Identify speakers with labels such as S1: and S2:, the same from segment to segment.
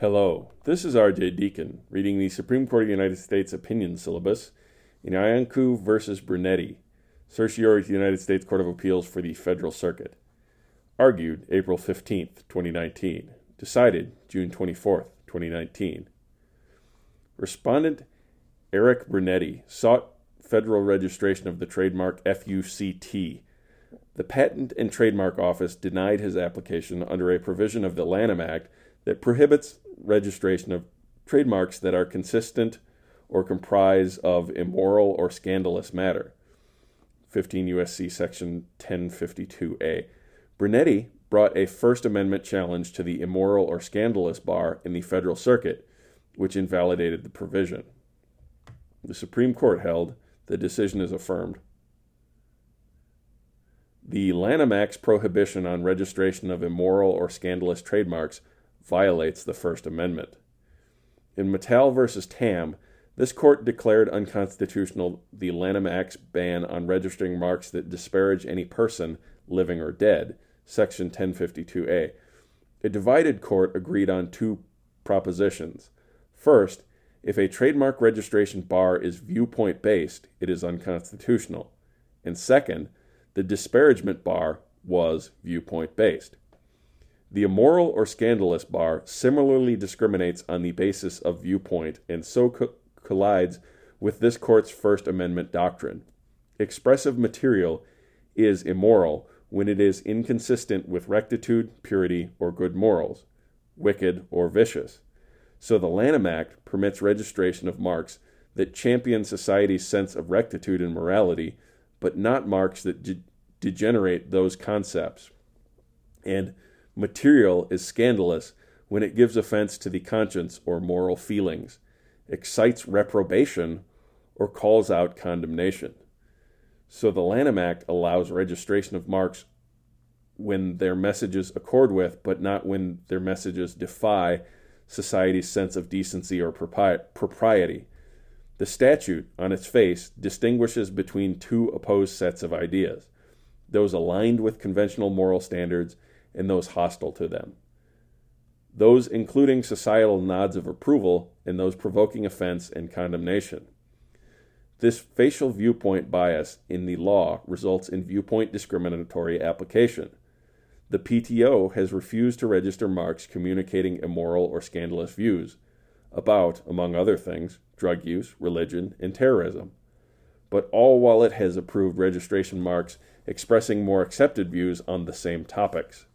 S1: Hello, this is R.J. Deacon reading the Supreme Court of the United States opinion syllabus in Iancu versus Brunetti, certiorari to the United States Court of Appeals for the Federal Circuit. Argued April 15, 2019. Decided June 24, 2019. Respondent Eric Brunetti sought federal registration of the trademark FUCT. The Patent and Trademark Office denied his application under a provision of the Lanham Act that prohibits registration of trademarks that are consistent or comprise of immoral or scandalous matter. 15 U.S.C. Section 1052A. Brunetti brought a First Amendment challenge to the immoral or scandalous bar in the Federal Circuit, which invalidated the provision. The Supreme Court held the decision is affirmed. The Lanham Act's prohibition on registration of immoral or scandalous trademarks violates the First Amendment. In Matal v. Tam, this court declared unconstitutional the Lanham Act's ban on registering marks that disparage any person, living or dead, Section 1052A. A divided court agreed on two propositions. First, if a trademark registration bar is viewpoint based, it is unconstitutional. And second, the disparagement bar was viewpoint based. The immoral or scandalous bar similarly discriminates on the basis of viewpoint and so co- collides with this court's First Amendment doctrine. Expressive material is immoral when it is inconsistent with rectitude, purity, or good morals, wicked or vicious. So the Lanham Act permits registration of marks that champion society's sense of rectitude and morality, but not marks that de- degenerate those concepts. And Material is scandalous when it gives offense to the conscience or moral feelings, excites reprobation, or calls out condemnation. So the Lanham Act allows registration of marks when their messages accord with, but not when their messages defy society's sense of decency or propriety. The statute, on its face, distinguishes between two opposed sets of ideas those aligned with conventional moral standards and those hostile to them. Those including societal nods of approval and those provoking offense and condemnation. This facial viewpoint bias in the law results in viewpoint discriminatory application. The PTO has refused to register marks communicating immoral or scandalous views about, among other things, drug use, religion, and terrorism. But all while it has approved registration marks expressing more accepted views on the same topics.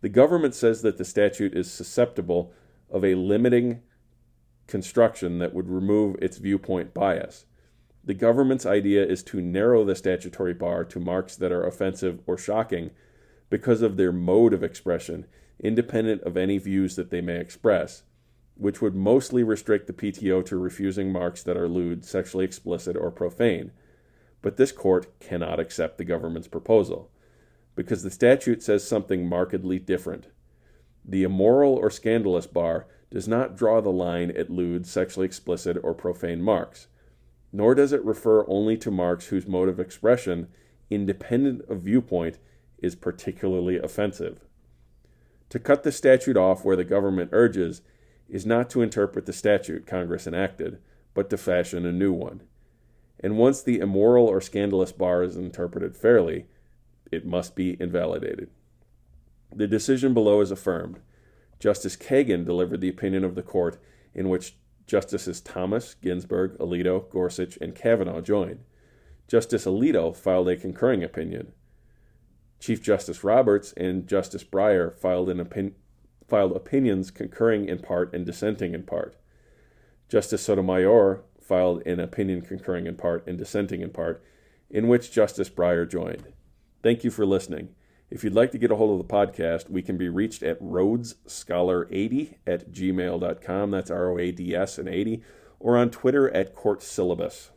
S1: The government says that the statute is susceptible of a limiting construction that would remove its viewpoint bias. The government's idea is to narrow the statutory bar to marks that are offensive or shocking because of their mode of expression, independent of any views that they may express, which would mostly restrict the PTO to refusing marks that are lewd, sexually explicit, or profane. But this court cannot accept the government's proposal because the statute says something markedly different. The immoral or scandalous bar does not draw the line at lewd, sexually explicit, or profane marks, nor does it refer only to marks whose mode of expression, independent of viewpoint, is particularly offensive. To cut the statute off where the government urges is not to interpret the statute Congress enacted, but to fashion a new one. And once the immoral or scandalous bar is interpreted fairly, it must be invalidated. The decision below is affirmed. Justice Kagan delivered the opinion of the court in which Justices Thomas, Ginsburg, Alito, Gorsuch, and Kavanaugh joined. Justice Alito filed a concurring opinion. Chief Justice Roberts and Justice Breyer filed, opin- filed opinions concurring in part and dissenting in part. Justice Sotomayor filed an opinion concurring in part and dissenting in part, in which Justice Breyer joined. Thank you for listening. If you'd like to get a hold of the podcast, we can be reached at roadscholar80 at gmail.com. That's R O A D S and 80. Or on Twitter at Court Syllabus.